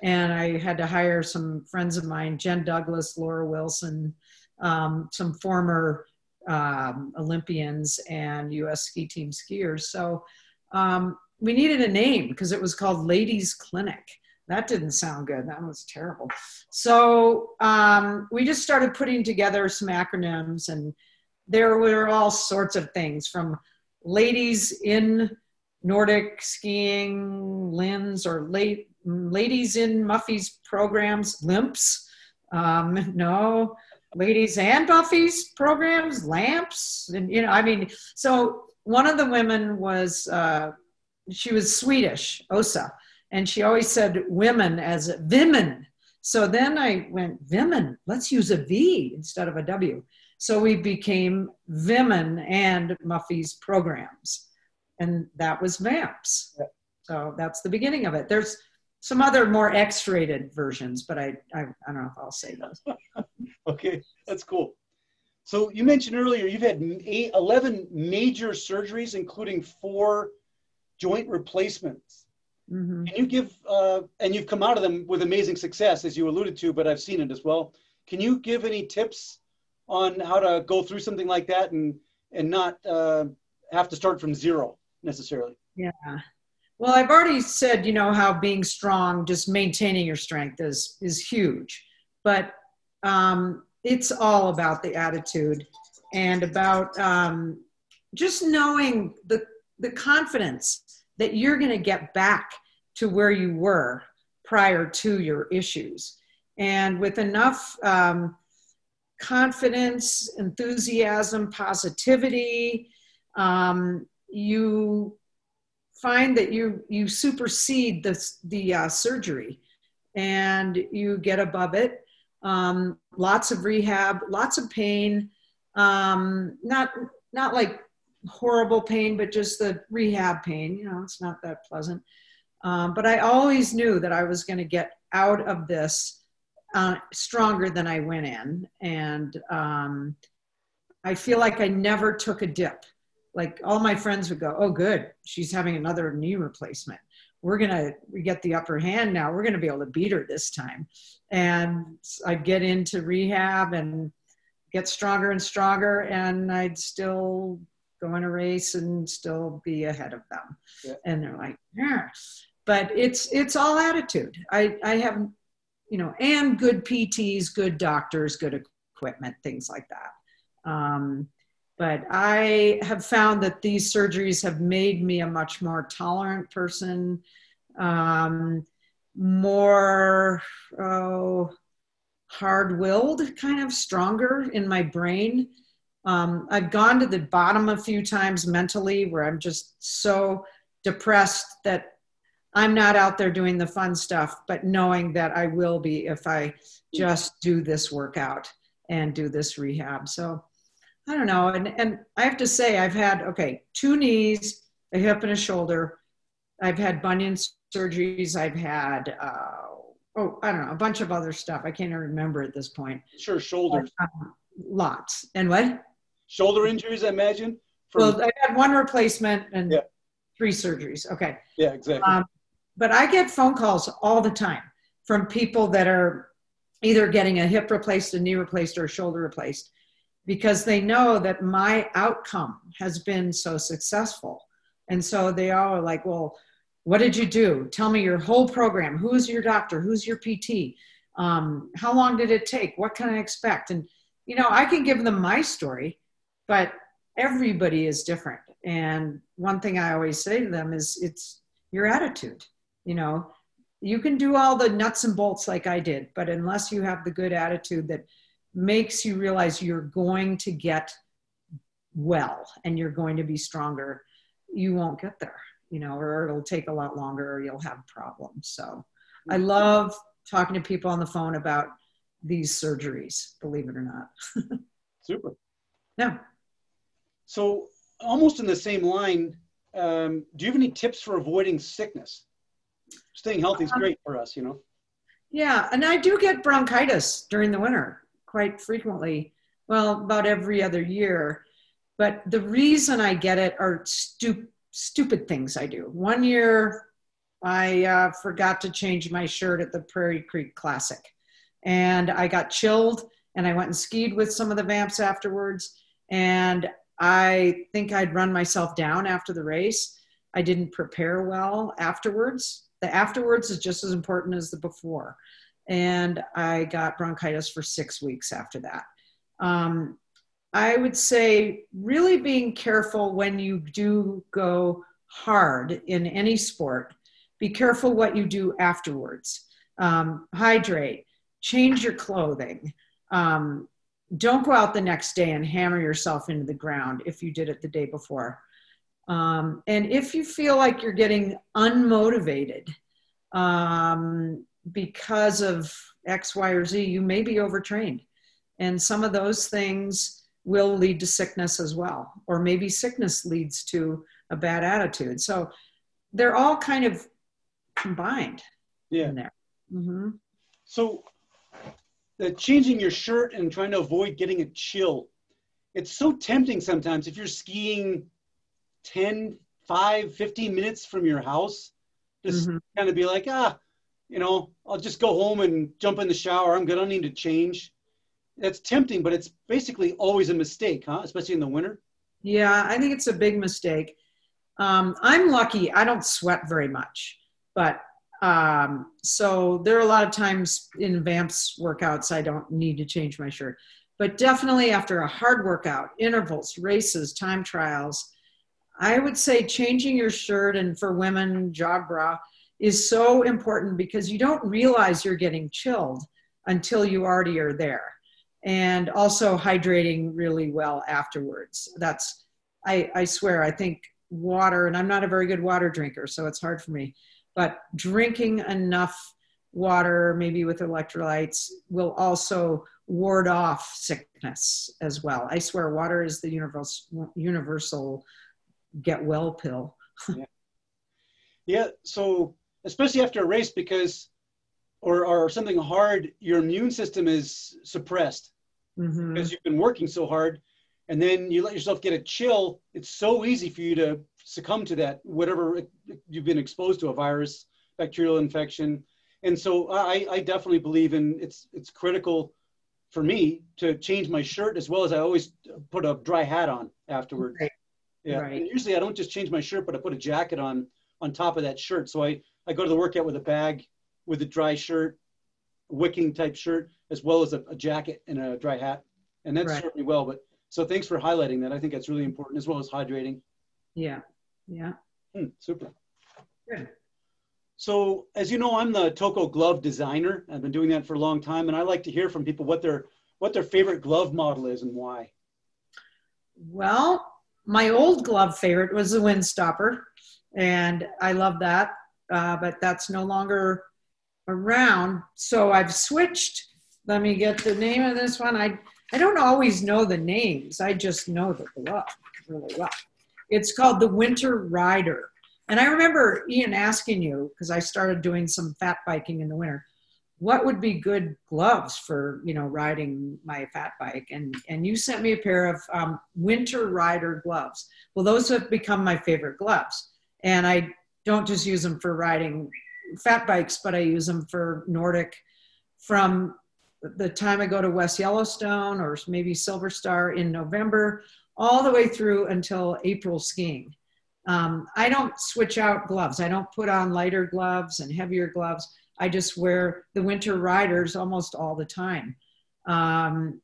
and I had to hire some friends of mine, Jen Douglas, Laura Wilson, um, some former um, Olympians and U.S. ski team skiers. So um, we needed a name because it was called Ladies Clinic. That didn't sound good. That was terrible. So um, we just started putting together some acronyms, and there were all sorts of things from ladies in Nordic skiing, LINS, or ladies in Muffy's programs, LIMPs. Um, [laughs] no, ladies and Muffy's programs, lamps. And, you know, I mean, so one of the women was, uh, she was Swedish, Osa, and she always said women as women. So then I went, Vimen, let's use a V instead of a W. So we became Vimen and Muffy's programs and that was Vamps. So that's the beginning of it. There's some other more X-rated versions, but I, I, I don't know if I'll say those. [laughs] okay, that's cool. So you mentioned earlier you've had eight, 11 major surgeries, including four joint replacements. Mm-hmm. Can you give, uh, and you've come out of them with amazing success, as you alluded to, but I've seen it as well. Can you give any tips on how to go through something like that and and not uh, have to start from zero? necessarily. Yeah. Well, I've already said, you know, how being strong, just maintaining your strength is is huge, but um, it's all about the attitude and about um, just knowing the the confidence that you're going to get back to where you were prior to your issues, and with enough um, confidence, enthusiasm, positivity, um, you find that you you supersede the the uh, surgery and you get above it. Um, lots of rehab lots of pain. Um, not not like horrible pain but just the rehab pain you know it's not that pleasant. Um, but i always knew that i was going to get out of this uh, stronger than i went in. And um, i feel like i never took a dip like all my friends would go, "Oh, good, she's having another knee replacement. We're gonna we get the upper hand now. We're gonna be able to beat her this time." And I'd get into rehab and get stronger and stronger, and I'd still go in a race and still be ahead of them. Yeah. And they're like, "Yeah," but it's it's all attitude. I I have, you know, and good PTs, good doctors, good equipment, things like that. Um, but I have found that these surgeries have made me a much more tolerant person, um, more oh, hard willed, kind of stronger in my brain. Um, I've gone to the bottom a few times mentally where I'm just so depressed that I'm not out there doing the fun stuff, but knowing that I will be if I just do this workout and do this rehab. So I don't know. And, and I have to say, I've had, okay, two knees, a hip, and a shoulder. I've had bunion surgeries. I've had, uh, oh, I don't know, a bunch of other stuff. I can't even remember at this point. Sure, shoulders. Um, lots. And what? Shoulder injuries, I imagine? From- well, I had one replacement and yeah. three surgeries. Okay. Yeah, exactly. Um, but I get phone calls all the time from people that are either getting a hip replaced, a knee replaced, or a shoulder replaced because they know that my outcome has been so successful. And so they all are like, well, what did you do? Tell me your whole program. Who's your doctor? Who's your PT? Um, how long did it take? What can I expect? And, you know, I can give them my story, but everybody is different. And one thing I always say to them is it's your attitude. You know, you can do all the nuts and bolts like I did, but unless you have the good attitude that makes you realize you're going to get well and you're going to be stronger, you won't get there, you know, or it'll take a lot longer or you'll have problems. So I love talking to people on the phone about these surgeries, believe it or not. [laughs] Super. Yeah. So, almost in the same line, um, do you have any tips for avoiding sickness? Staying healthy is um, great for us, you know. Yeah, and I do get bronchitis during the winter quite frequently. Well, about every other year. But the reason I get it are stu- stupid things I do. One year, I uh, forgot to change my shirt at the Prairie Creek Classic, and I got chilled. And I went and skied with some of the vamps afterwards. And I think I'd run myself down after the race. I didn't prepare well afterwards. The afterwards is just as important as the before. And I got bronchitis for six weeks after that. Um, I would say really being careful when you do go hard in any sport. Be careful what you do afterwards. Um, hydrate, change your clothing. Um, don't go out the next day and hammer yourself into the ground if you did it the day before. Um, and if you feel like you're getting unmotivated um, because of X, Y, or Z, you may be overtrained. And some of those things will lead to sickness as well, or maybe sickness leads to a bad attitude. So they're all kind of combined yeah. in there. Mm-hmm. So the changing your shirt and trying to avoid getting a chill. It's so tempting sometimes if you're skiing 10, 5, 15 minutes from your house, just mm-hmm. kind of be like, ah, you know, I'll just go home and jump in the shower. I'm good. I don't need to change. That's tempting, but it's basically always a mistake, huh? Especially in the winter. Yeah, I think it's a big mistake. Um, I'm lucky. I don't sweat very much, but um, so there are a lot of times in Vamps workouts, I don't need to change my shirt. But definitely after a hard workout, intervals, races, time trials, I would say changing your shirt and for women, jog bra is so important because you don't realize you're getting chilled until you already are there. And also hydrating really well afterwards. That's, I, I swear, I think water, and I'm not a very good water drinker, so it's hard for me but drinking enough water, maybe with electrolytes, will also ward off sickness as well. I swear, water is the universal, universal get well pill. yeah. yeah. So, especially after a race, because or, or something hard, your immune system is suppressed mm-hmm. because you've been working so hard. And then you let yourself get a chill. It's so easy for you to succumb to that, whatever you've been exposed to a virus, bacterial infection. And so I, I definitely believe in it's, it's critical for me to change my shirt as well as I always put a dry hat on afterward. Right. Yeah. Right. And usually I don't just change my shirt, but I put a jacket on on top of that shirt. So I, I go to the workout with a bag with a dry shirt, wicking type shirt, as well as a, a jacket and a dry hat. And that's right. served me well. But so thanks for highlighting that. I think that's really important as well as hydrating. Yeah. Yeah. Hmm, super. Good. So, as you know, I'm the Toko glove designer. I've been doing that for a long time, and I like to hear from people what their what their favorite glove model is and why. Well, my old glove favorite was the Windstopper, and I love that, uh, but that's no longer around. So I've switched. Let me get the name of this one. I I don't always know the names. I just know the glove really well. It's called the Winter Rider. And I remember Ian asking you, because I started doing some fat biking in the winter, what would be good gloves for, you know, riding my fat bike? And, and you sent me a pair of um, Winter Rider gloves. Well, those have become my favorite gloves. And I don't just use them for riding fat bikes, but I use them for Nordic from the time I go to West Yellowstone or maybe Silver Star in November all the way through until April skiing. Um, I don't switch out gloves. I don't put on lighter gloves and heavier gloves. I just wear the winter riders almost all the time. Um,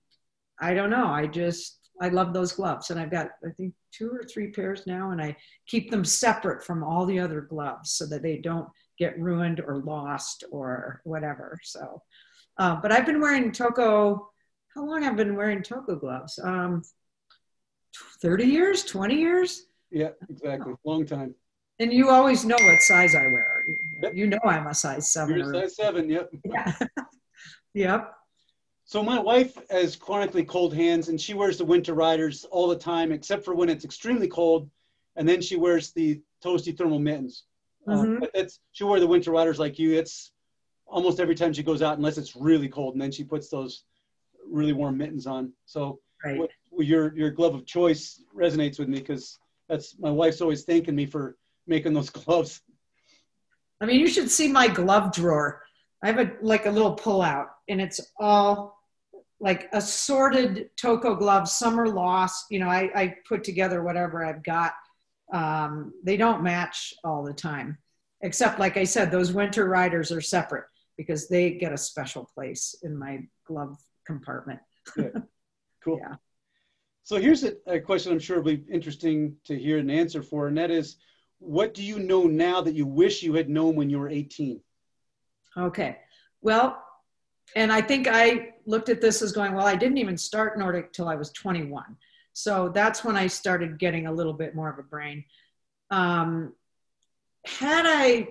I don't know. I just I love those gloves, and I've got I think two or three pairs now, and I keep them separate from all the other gloves so that they don't get ruined or lost or whatever. So, uh, but I've been wearing Toko. How long have I been wearing Toko gloves? Um, Thirty years, twenty years. Yeah, exactly. Long time. And you always know what size I wear. Yep. You know I'm a size 7 You're size seven. Yep. Yeah. [laughs] yep. So my wife has chronically cold hands, and she wears the winter riders all the time, except for when it's extremely cold, and then she wears the toasty thermal mittens. Uh, mm-hmm. Uh, but that's she wore the winter riders like you. It's almost every time she goes out, unless it's really cold, and then she puts those really warm mittens on. So right. what, your your glove of choice resonates with me because that's my wife's always thanking me for making those [laughs] gloves. I mean, you should see my glove drawer. I have a like a little pull out, and it's all like assorted Toko gloves. Some are lost. You know, I, I put together whatever I've got. Um, they don't match all the time, except like I said, those winter riders are separate because they get a special place in my glove compartment. [laughs] Cool. yeah. So here's a, a question I'm sure will be interesting to hear an answer for, and that is, what do you know now that you wish you had known when you were 18? Okay. Well, and I think I looked at this as going, well, I didn't even start Nordic till I was 21. So that's when I started getting a little bit more of a brain. Um, had I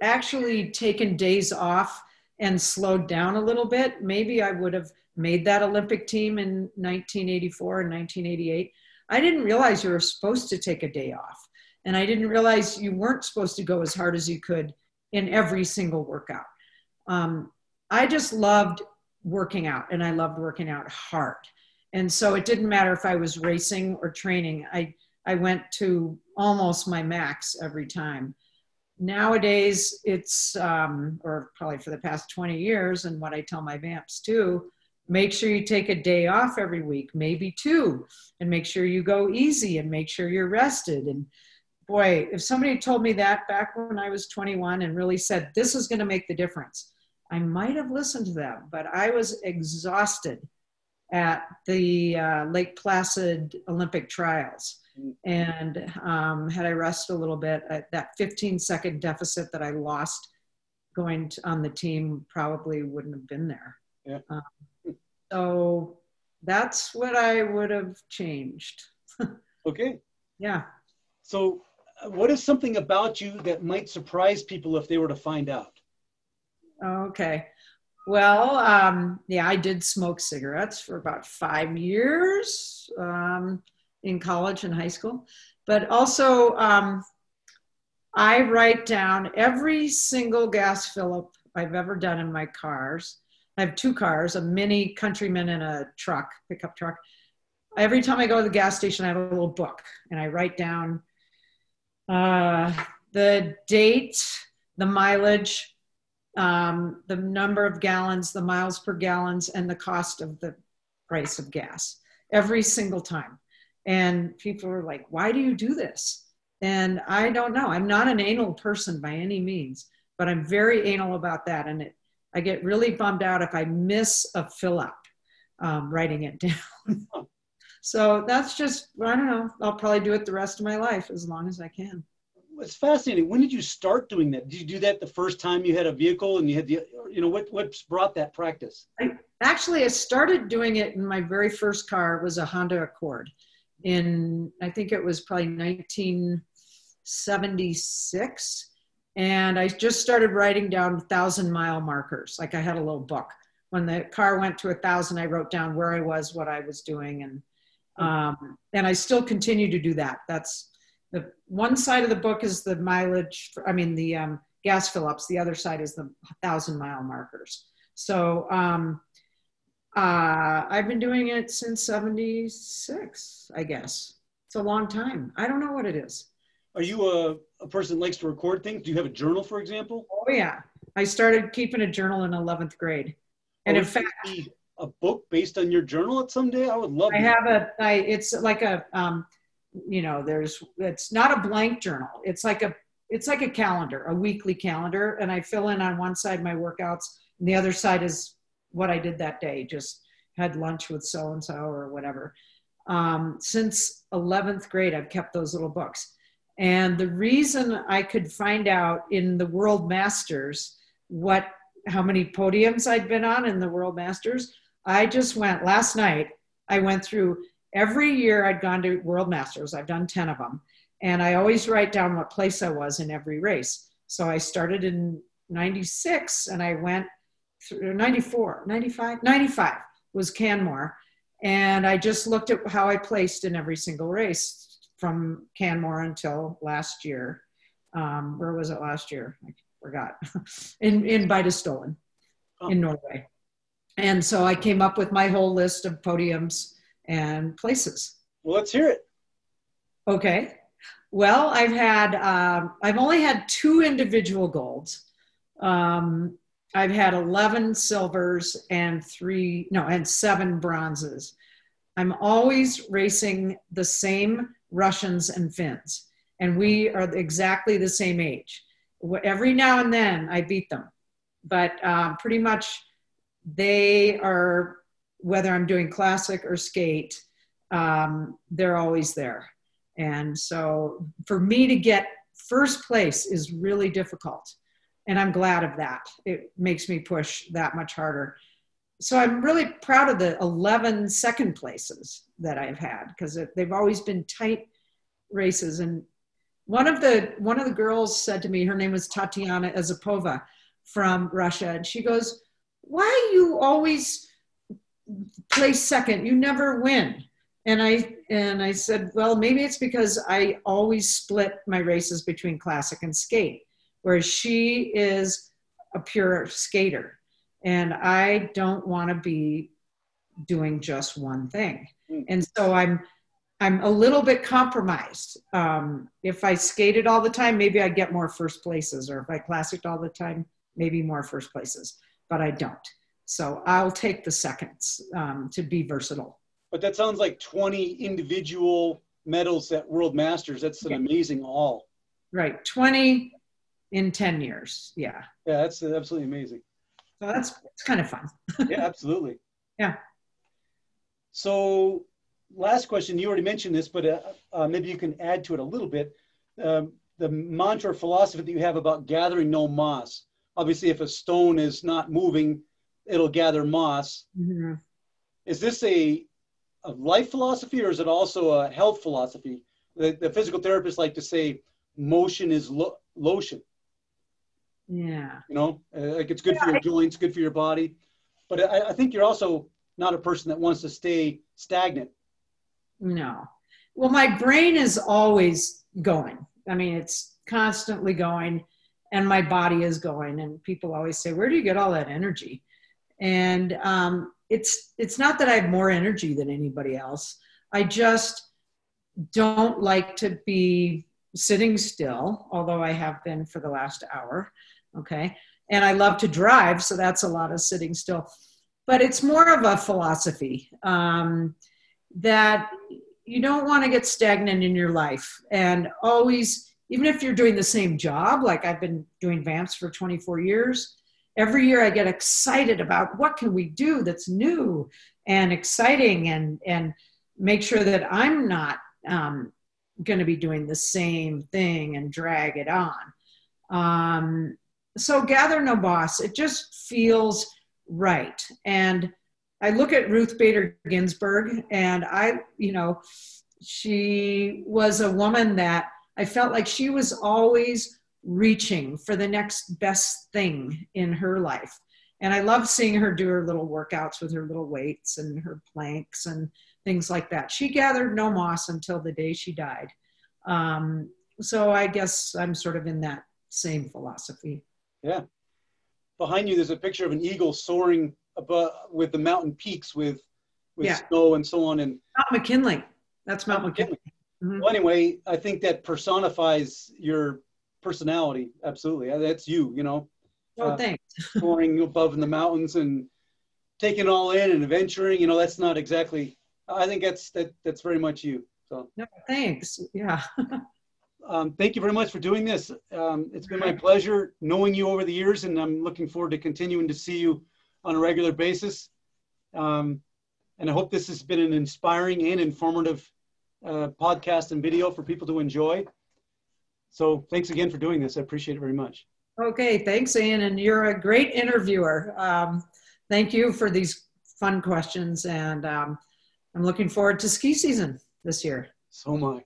actually taken days off and slowed down a little bit, maybe I would have made that Olympic team in 1984 and 1988. I didn't realize you were supposed to take a day off. And I didn't realize you weren't supposed to go as hard as you could in every single workout. Um, I just loved working out and I loved working out hard. And so it didn't matter if I was racing or training. I, I went to almost my max every time. Nowadays, it's, um, or probably for the past 20 years, and what I tell my vamps too, make sure you take a day off every week, maybe two, and make sure you go easy and make sure you're rested. And boy, if somebody told me that back when I was 21 and really said, this is going to make the difference, I might have listened to them, but I was exhausted at the uh, Lake Placid Olympic trials. And um, had I rested a little bit, uh, that 15 second deficit that I lost going to, on the team probably wouldn't have been there. Yeah. Um, so that's what I would have changed. [laughs] okay. Yeah. So, uh, what is something about you that might surprise people if they were to find out? Okay. Well, um, yeah, I did smoke cigarettes for about five years um, in college and high school. But also, um, I write down every single gas fill up I've ever done in my cars. I have two cars, a mini countryman and a truck, pickup truck. Every time I go to the gas station, I have a little book and I write down uh, the date, the mileage, um, the number of gallons, the miles per gallons, and the cost of the price of gas every single time. And people are like, why do you do this? And I don't know. I'm not an anal person by any means, but I'm very anal about that. And it I get really bummed out if I miss a fill up um, writing it [laughs] down. so that's just, I don't know, I'll probably do it the rest of my life as long as I can. It's fascinating. When did you start doing that? Did you do that the first time you had a vehicle and you had the, you know, what, what's brought that practice? I, actually, I started doing it in my very first car was a Honda Accord in, I think it was probably 1976 and I just started writing down thousand mile markers. Like I had a little book. When the car went to a thousand, I wrote down where I was, what I was doing, and um, and I still continue to do that. That's the one side of the book is the mileage. I mean the um, gas fill ups. The other side is the thousand mile markers. So um, uh, I've been doing it since '76. I guess it's a long time. I don't know what it is. Are you a, a person that likes to record things? Do you have a journal, for example? Oh yeah, I started keeping a journal in 11th grade, and oh, in fact, a book based on your journal at some day. I would love. I have a. I it's like a um, you know, there's it's not a blank journal. It's like a it's like a calendar, a weekly calendar, and I fill in on one side my workouts, and the other side is what I did that day. Just had lunch with so and so or whatever. Um, since 11th grade, I've kept those little books. And the reason I could find out in the World Masters what how many podiums I'd been on in the World Masters, I just went last night. I went through every year I'd gone to World Masters. I've done 10 of them. And I always write down what place I was in every race. So I started in 96 and I went through 94, 95, 95 was Canmore. And I just looked at how I placed in every single race from Canmore until last year. Um, where was it last year? I forgot. [laughs] in in Beitostølen oh. in Norway. And so I came up with my whole list of podiums and places. Well, let's hear it. Okay. Well, I've had um, I've only had two individual golds. Um, I've had 11 silvers and three, no, and seven bronzes. I'm always racing the same Russians and Finns, and we are exactly the same age. Every now and then I beat them, but um, pretty much they are, whether I'm doing classic or skate, um, they're always there. And so for me to get first place is really difficult and I'm glad of that. It makes me push that much harder. So I'm really proud of the 11 second places that I've had because they've always been tight races. And one of the one of the girls said to me, her name was Tatiana Ezapova from Russia, and she goes, "Why you always place second? You never win." And I and I said, "Well, maybe it's because I always split my races between classic and skate." whereas she is a pure skater. And I don't want to be doing just one thing. Mm. And so I'm I'm a little bit compromised. Um, if I skated all the time, maybe I get more first places, or if I classicked all the time, maybe more first places. But I don't. So I'll take the seconds um, to be versatile. But that sounds like 20 individual medals at World Masters. That's an yeah. amazing all. Right, 20 in 10 years. Yeah. Yeah, that's absolutely amazing. So that's it's kind of fun. [laughs] yeah, absolutely. Yeah. So, last question. You already mentioned this, but uh, uh, maybe you can add to it a little bit. Um, the mantra philosophy that you have about gathering no moss. Obviously, if a stone is not moving, it'll gather moss. Mm-hmm. Is this a, a life philosophy or is it also a health philosophy? The, the physical therapists like to say motion is lo- lotion. Yeah. You know, uh, like it's good yeah, for your I, joints, good for your body. But I, I think you're also not a person that wants to stay stagnant. No. Well, my brain is always going. I mean, it's constantly going, and my body is going. And people always say, "Where do you get all that energy?" And um, it's it's not that I have more energy than anybody else. I just don't like to be sitting still, although I have been for the last hour okay and i love to drive so that's a lot of sitting still but it's more of a philosophy um, that you don't want to get stagnant in your life and always even if you're doing the same job like i've been doing vamps for 24 years every year i get excited about what can we do that's new and exciting and and make sure that i'm not um, going to be doing the same thing and drag it on. Um, so gather no boss. It just feels right. And i look at ruth bader ginsburg and i you know she was a woman that i felt like she was always reaching for the next best thing in her life and i love seeing her do her little workouts with her little weights and her planks and things like that she gathered no moss until the day she died um, so i guess i'm sort of in that same philosophy yeah. Behind you, there's a picture of an eagle soaring above with the mountain peaks with with yeah. snow and so on. And Mount McKinley. That's Mount, Mount McKinley. McKinley. Mm-hmm. Well, anyway, I think that personifies your personality. Absolutely, that's you. You know. Oh, uh, thanks. [laughs] soaring above in the mountains and taking all in and adventuring. You know, that's not exactly. I think that's that that's very much you. So No, thanks. Yeah. [laughs] um, thank you very much for doing this. Um, it's been my pleasure knowing you over the years, and I'm looking forward to continuing to see you on a regular basis. Um, and I hope this has been an inspiring and informative uh, podcast and video for people to enjoy. So thanks again for doing this. I appreciate it very much. Okay, thanks, Ian. And you're a great interviewer. Um, thank you for these fun questions. And um, I'm looking forward to ski season this year. So am I.